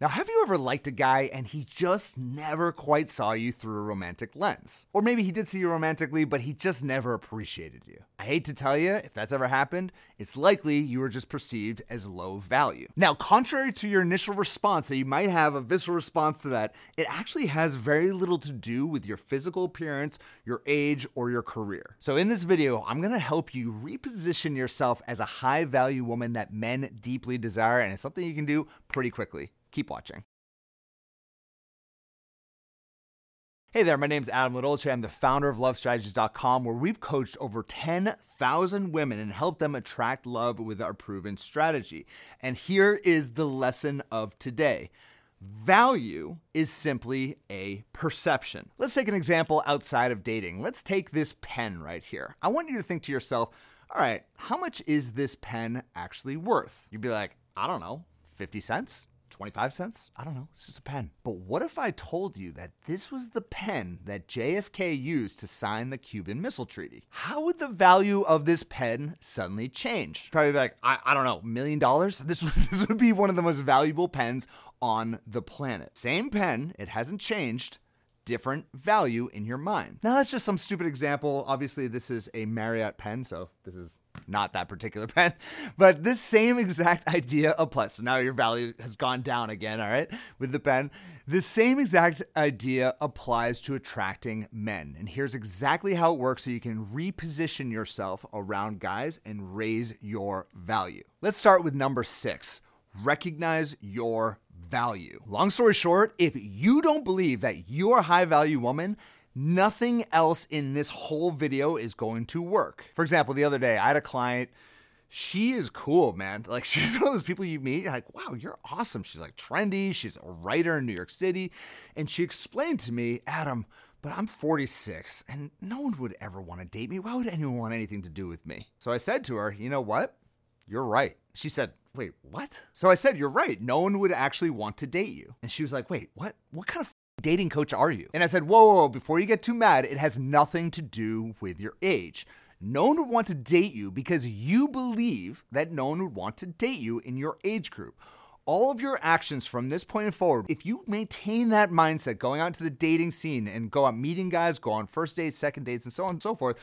Now, have you ever liked a guy and he just never quite saw you through a romantic lens? Or maybe he did see you romantically, but he just never appreciated you. I hate to tell you, if that's ever happened, it's likely you were just perceived as low value. Now, contrary to your initial response that you might have a visceral response to that, it actually has very little to do with your physical appearance, your age, or your career. So, in this video, I'm gonna help you reposition yourself as a high value woman that men deeply desire, and it's something you can do pretty quickly. Keep watching. Hey there, my name is Adam LoDolce. I'm the founder of LoveStrategies.com, where we've coached over 10,000 women and helped them attract love with our proven strategy. And here is the lesson of today. Value is simply a perception. Let's take an example outside of dating. Let's take this pen right here. I want you to think to yourself, all right, how much is this pen actually worth? You'd be like, I don't know, 50 cents? 25 cents? I don't know. It's just a pen. But what if I told you that this was the pen that JFK used to sign the Cuban Missile Treaty? How would the value of this pen suddenly change? Probably like, I, I don't know, million dollars? This, this would be one of the most valuable pens on the planet. Same pen, it hasn't changed different value in your mind. Now, that's just some stupid example. Obviously, this is a Marriott pen, so this is not that particular pen, but this same exact idea applies. So now your value has gone down again, all right, with the pen. The same exact idea applies to attracting men. And here's exactly how it works so you can reposition yourself around guys and raise your value. Let's start with number six recognize your value. Long story short, if you don't believe that you're a high value woman, nothing else in this whole video is going to work. For example, the other day I had a client. She is cool, man. Like she's one of those people you meet, like, wow, you're awesome. She's like trendy. She's a writer in New York City. And she explained to me, Adam, but I'm 46 and no one would ever want to date me. Why would anyone want anything to do with me? So I said to her, you know what? You're right. She said, Wait, what? So I said, You're right. No one would actually want to date you. And she was like, Wait, what? What kind of dating coach are you? And I said, Whoa, whoa, whoa, before you get too mad, it has nothing to do with your age. No one would want to date you because you believe that no one would want to date you in your age group. All of your actions from this point forward, if you maintain that mindset going out to the dating scene and go out meeting guys, go on first dates, second dates, and so on and so forth,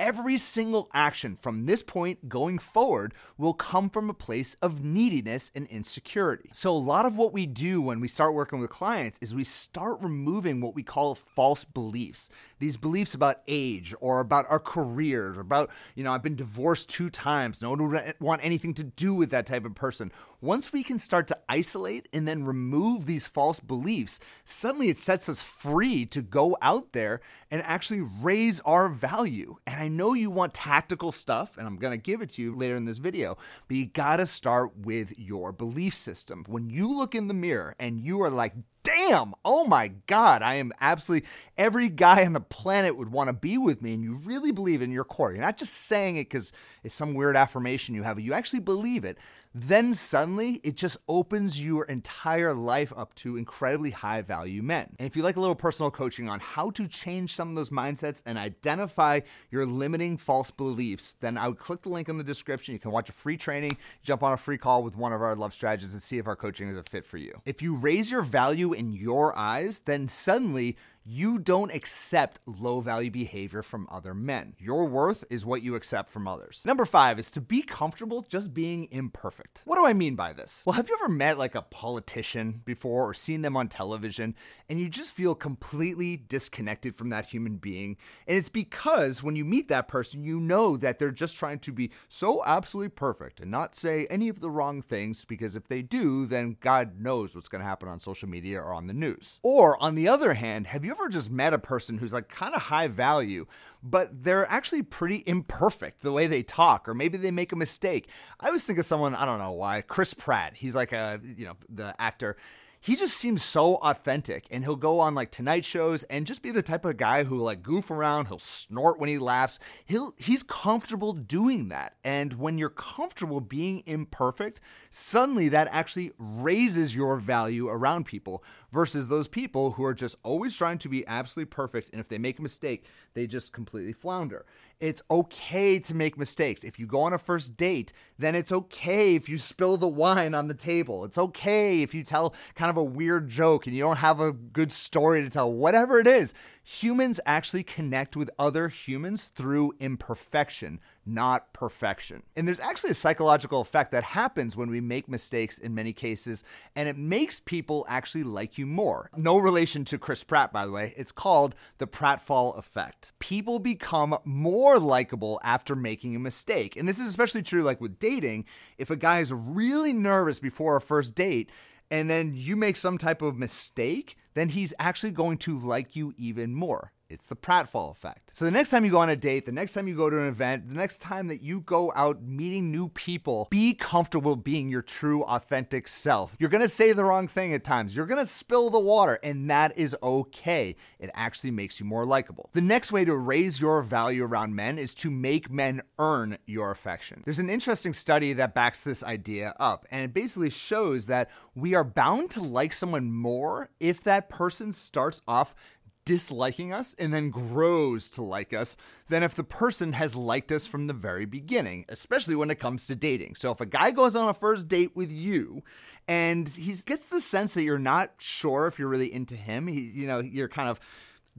every single action from this point going forward will come from a place of neediness and insecurity. So, a lot of what we do when we start working with clients is we start removing what we call false beliefs. These beliefs about age or about our careers or about, you know, I've been divorced two times. No one would want anything to do with that type of person. Once we can start to isolate and then remove these false beliefs, suddenly it sets us free to go out there and actually raise our value. And I know you want tactical stuff, and I'm gonna give it to you later in this video, but you gotta start with your belief system. When you look in the mirror and you are like, damn, oh my God, I am absolutely every guy on the planet would want to be with me. And you really believe in your core. You're not just saying it because it's some weird affirmation you have, you actually believe it. Then suddenly it just opens your entire life up to incredibly high value men. And if you like a little personal coaching on how to change some of those mindsets and identify your limiting false beliefs, then I would click the link in the description. You can watch a free training, jump on a free call with one of our love strategists and see if our coaching is a fit for you. If you raise your value in your eyes, then suddenly you don't accept low value behavior from other men. Your worth is what you accept from others. Number five is to be comfortable just being imperfect. What do I mean by this? Well, have you ever met like a politician before or seen them on television and you just feel completely disconnected from that human being? And it's because when you meet that person, you know that they're just trying to be so absolutely perfect and not say any of the wrong things because if they do, then God knows what's going to happen on social media or on the news. Or on the other hand, have you ever just met a person who's like kind of high value, but they're actually pretty imperfect the way they talk, or maybe they make a mistake? I always think of someone, I don't know why, Chris Pratt. He's like a, you know, the actor he just seems so authentic and he'll go on like tonight shows and just be the type of guy who like goof around he'll snort when he laughs. He'll he's comfortable doing that and when you're comfortable being imperfect suddenly that actually raises your value around people versus those people who are just always trying to be absolutely perfect and if they make a mistake they just completely flounder It's okay to make mistakes. If you go on a first date, then it's okay if you spill the wine on the table. It's okay if you tell kind of a weird joke and you don't have a good story to tell. Whatever it is, humans actually connect with other humans through imperfection, not perfection. And there's actually a psychological effect that happens when we make mistakes in many cases, and it makes people actually like you more. No relation to Chris Pratt, by the way. It's called the pratfall effect. People become more likable after making a mistake. And this is especially true like with dating. If a guy is really nervous before a first date, and then you make some type of mistake, then he's actually going to like you even more. It's the pratfall effect. So the next time you go on a date, the next time you go to an event, the next time that you go out meeting new people, be comfortable being your true authentic self. You're to say the wrong thing at times. You're to spill the water and that is okay. It actually makes you more likable. The next way to raise your value around men is to make men earn your affection. There's an interesting study that backs this idea up and it basically shows that we are bound to like someone more if that person starts off disliking us and then grows to like us than if the person has liked us from the very beginning, especially when it comes to dating. So if a guy goes on a first date with you and he gets the sense that you're not sure if you're really into him, he, you know, you're kind of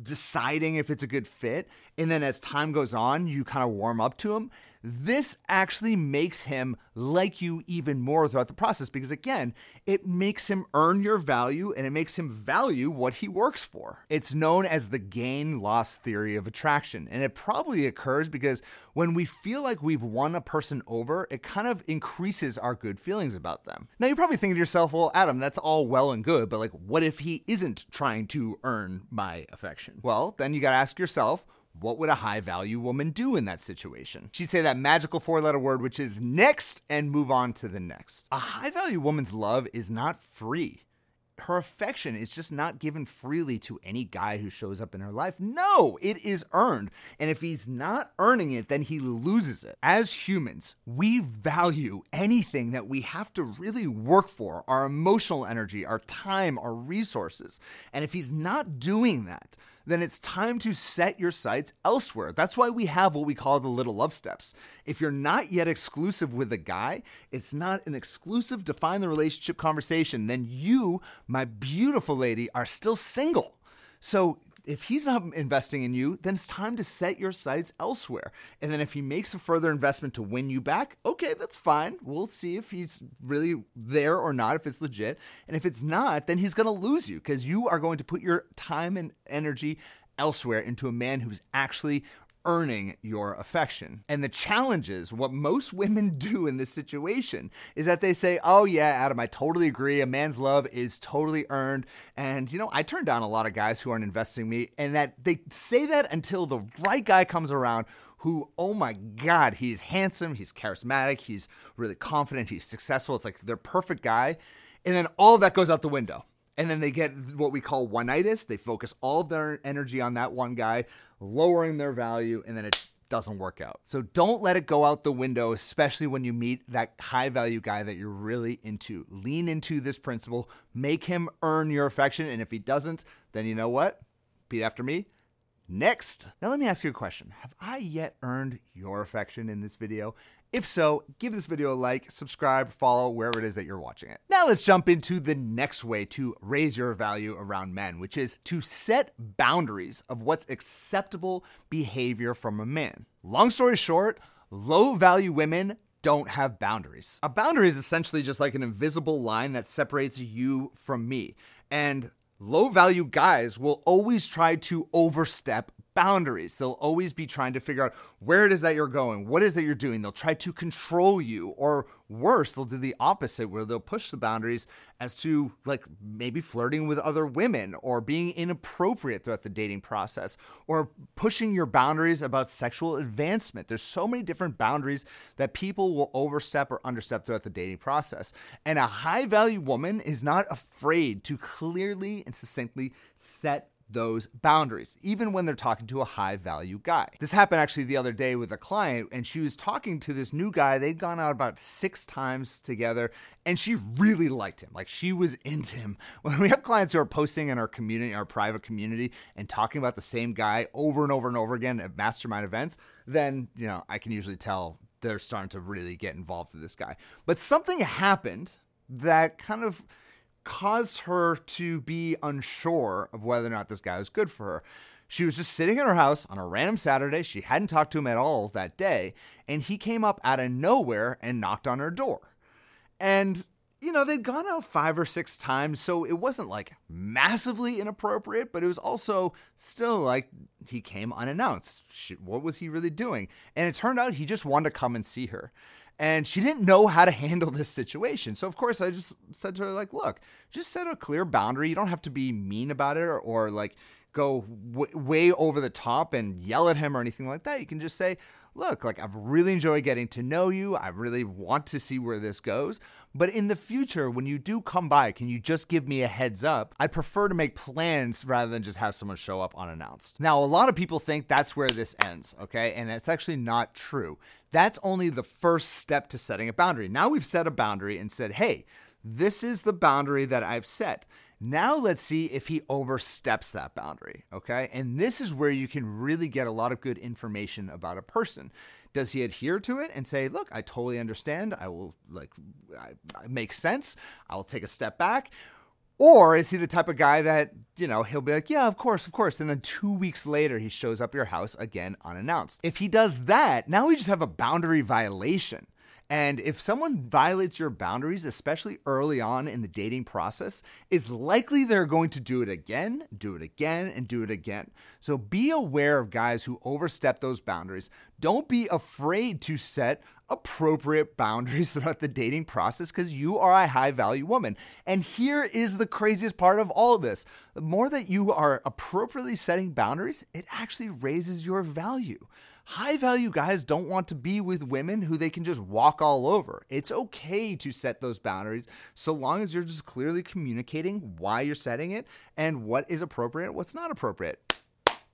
deciding if it's a good fit, and then as time goes on, you kind of warm up to him this actually makes him like you even more throughout the process because, again, it makes him earn your value and it makes him value what he works for. It's known as the gain loss theory of attraction. And it probably occurs because when we feel like we've won a person over, it kind of increases our good feelings about them. Now, you're probably thinking to yourself, well, Adam, that's all well and good, but like, what if he isn't trying to earn my affection? Well, then you got to ask yourself, what would a high value woman do in that situation? She'd say that magical four letter word, which is next, and move on to the next. A high value woman's love is not free. Her affection is just not given freely to any guy who shows up in her life. No, it is earned. And if he's not earning it, then he loses it. As humans, we value anything that we have to really work for our emotional energy, our time, our resources. And if he's not doing that, then it's time to set your sights elsewhere. That's why we have what we call the little love steps. If you're not yet exclusive with a guy, it's not an exclusive define the relationship conversation, then you, my beautiful lady, are still single. So if he's not investing in you, then it's time to set your sights elsewhere. And then if he makes a further investment to win you back, okay, that's fine. We'll see if he's really there or not, if it's legit. And if it's not, then he's going to lose you because you are going to put your time and energy elsewhere into a man who's actually earning your affection. And the challenges, what most women do in this situation is that they say, Oh, yeah, Adam, I totally agree. A man's love is totally earned. And, you know, I turn down a lot of guys who aren't investing in me, and that they say that until the right guy comes around who, oh my God, he's handsome, he's charismatic, he's really confident, he's successful. It's like they're perfect guy. And then all of that goes out the window and then they get what we call one-itis. They focus all of their energy on that one guy, lowering their value, and then it doesn't work out. So don't let it go out the window, especially when you meet that high value guy that you're really into. Lean into this principle, make him earn your affection. And if he doesn't, then you know what? Repeat after me. Next. Now, let me ask you a question Have I yet earned your affection in this video? If so, give this video a like, subscribe, follow wherever it is that you're watching it. Now let's jump into the next way to raise your value around men, which is to set boundaries of what's acceptable behavior from a man. Long story short, low value women don't have boundaries. A boundary is essentially just like an invisible line that separates you from me. And low value guys will always try to overstep boundaries. They'll always be trying to figure out where it is that you're going, what is that you're doing. They'll try to control you, or worse, they'll do the opposite where they'll push the boundaries as to like maybe flirting with other women or being inappropriate throughout the dating process or pushing your boundaries about sexual advancement. There's so many different boundaries that people will overstep or understep throughout the dating process. And a high value woman is not afraid to clearly and succinctly set those boundaries, even when they're talking to a high value guy. This happened actually the other day with a client, and she was talking to this new guy. They'd gone out about six times together, and she really liked him. Like she was into him. When we have clients who are posting in our community, our private community, and talking about the same guy over and over and over again at mastermind events, then, you know, I can usually tell they're starting to really get involved with this guy. But something happened that kind of caused her to be unsure of whether or not this guy was good for her. She was just sitting in her house on a random Saturday. She hadn't talked to him at all that day. And he came up out of nowhere and knocked on her door. And, you know, they'd gone out five or six times. So it wasn't like massively inappropriate, but it was also still like he came unannounced. She, what was he really doing? And it turned out he just wanted to come and see her and she didn't know how to handle this situation. So of course I just said to her like, "Look, just set a clear boundary. You don't have to be mean about it or, or like go w- way over the top and yell at him or anything like that. You can just say, "Look, like I've really enjoyed getting to know you. I really want to see where this goes, but in the future when you do come by, can you just give me a heads up? I prefer to make plans rather than just have someone show up unannounced." Now, a lot of people think that's where this ends, okay? And it's actually not true. That's only the first step to setting a boundary. Now we've set a boundary and said, hey, this is the boundary that I've set. Now let's see if he oversteps that boundary, okay? And this is where you can really get a lot of good information about a person. Does he adhere to it and say, "Look, I totally understand. I will like I, it makes sense. I will take a step back." Or is he the type of guy that, you know, he'll be like, yeah, of course, of course. And then two weeks later, he shows up your house again unannounced. If he does that, now we just have a boundary violation. And if someone violates your boundaries, especially early on in the dating process, it's likely they're going to do it again, do it again, and do it again. So be aware of guys who overstep those boundaries. Don't be afraid to set appropriate boundaries throughout the dating process because you are a high value woman. And here is the craziest part of all of this the more that you are appropriately setting boundaries, it actually raises your value. High value guys don't want to be with women who they can just walk all over. It's okay to set those boundaries so long as you're just clearly communicating why you're setting it and what is appropriate, what's not appropriate.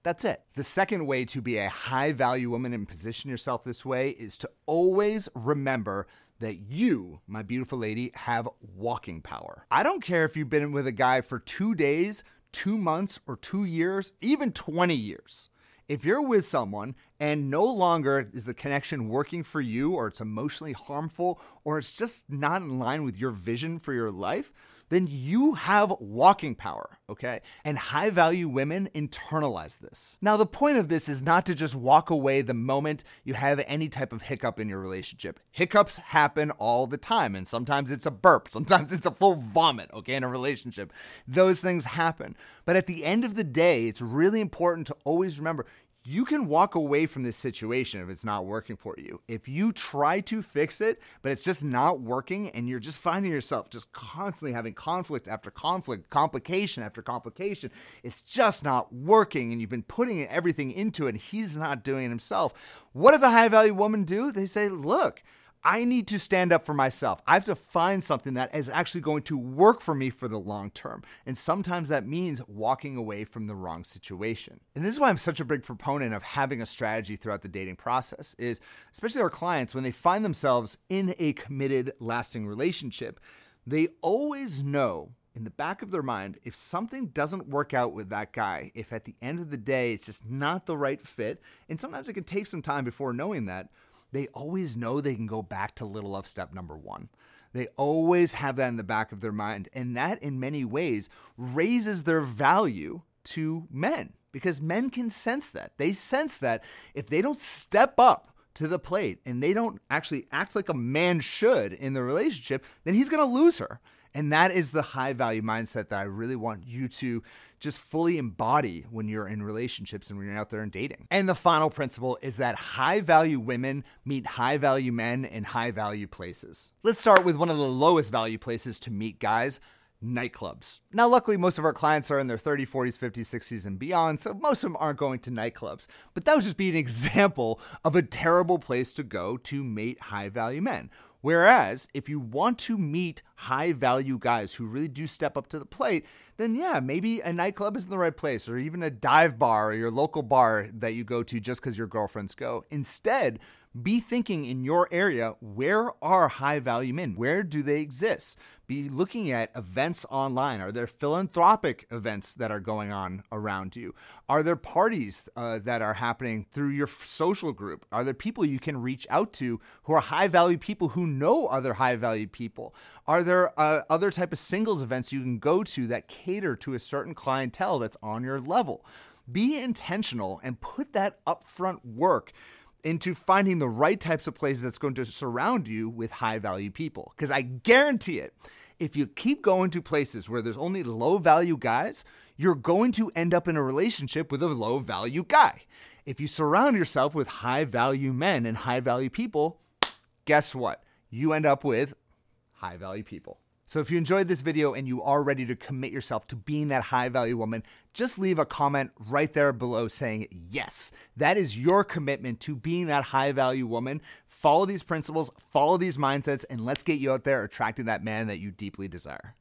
That's it. The second way to be a high value woman and position yourself this way is to always remember that you, my beautiful lady, have walking power. I don't care if you've been with a guy for two days, two months, or two years, even 20 years if you're with someone and no longer is the connection working for you, or it's emotionally harmful, or it's just not in line with your vision for your life, then you have walking power, okay? And high value women internalize this. Now, the point of this is not to just walk away the moment you have any type of hiccup in your relationship. Hiccups happen all the time, and sometimes it's a burp, sometimes it's a full vomit, okay, in a relationship. Those things happen. But at the end of the day, it's really important to always remember you can walk away from this situation if it's not working for you. If you try to fix it, but it's just not working and you're just finding yourself just constantly having conflict after conflict, complication after complication, it's just not working and you've been putting everything into it and he's not doing it himself. What does a high value woman do? They say, look, I need to stand up for myself. I have to find something that is actually going to work for me for the long term. And sometimes that means walking away from the wrong situation. And this is why I'm such a big proponent of having a strategy throughout the dating process is especially our clients when they find themselves in a committed lasting relationship, they always know in the back of their mind, if something doesn't work out with that guy, if at the end of the day it's just not the right fit, and sometimes it can take some time before knowing that, they always know they can go back to little of step number one. They always have that in the back of their mind. And that, in many ways, raises their value to men because men can sense that. They sense that if they don't step up to the plate and they don't actually act like a man should in the relationship, then he's going to lose her. And that is the high value mindset that I really want you to just fully embody when you're in relationships and when you're out there and dating. And the final principle is that high value women meet high value men in high value places. Let's start with one of the lowest value places to meet guys nightclubs. Now, luckily, most of our clients are in their 30s, 40s, 50s, 60s, and beyond, so most of them aren't going to nightclubs. But that would just be an example of a terrible place to go to mate high value men. Whereas if you want to meet high value guys who really do step up to the plate, then yeah, maybe a nightclub isn't the right place or even a dive bar or your local bar that you go to just because your girlfriends go. Instead, be thinking in your area where are high value men? Where do they exist? Be looking at events online. Are there philanthropic events that are going on around you? Are there parties uh, that are happening through your social group? Are there people you can reach out to who are high value people who know other high value people? Are there uh, other type of singles events you can go to that cater to a certain clientele that's on your level? Be intentional and put that upfront work into finding the right types of places that's going to surround you with high value people. Because I guarantee it, if you keep going to places where there's only low value guys, you're going to end up in a relationship with a low value guy. If you surround yourself with high value men and high value people, guess what? You end up with high value people. So if you enjoyed this video and you are ready to commit yourself to being that high value woman, just leave a comment right there below saying yes. That is your commitment to being that high value woman. Follow these principles, follow these mindsets, and let's get you out there attracting that man that you deeply desire.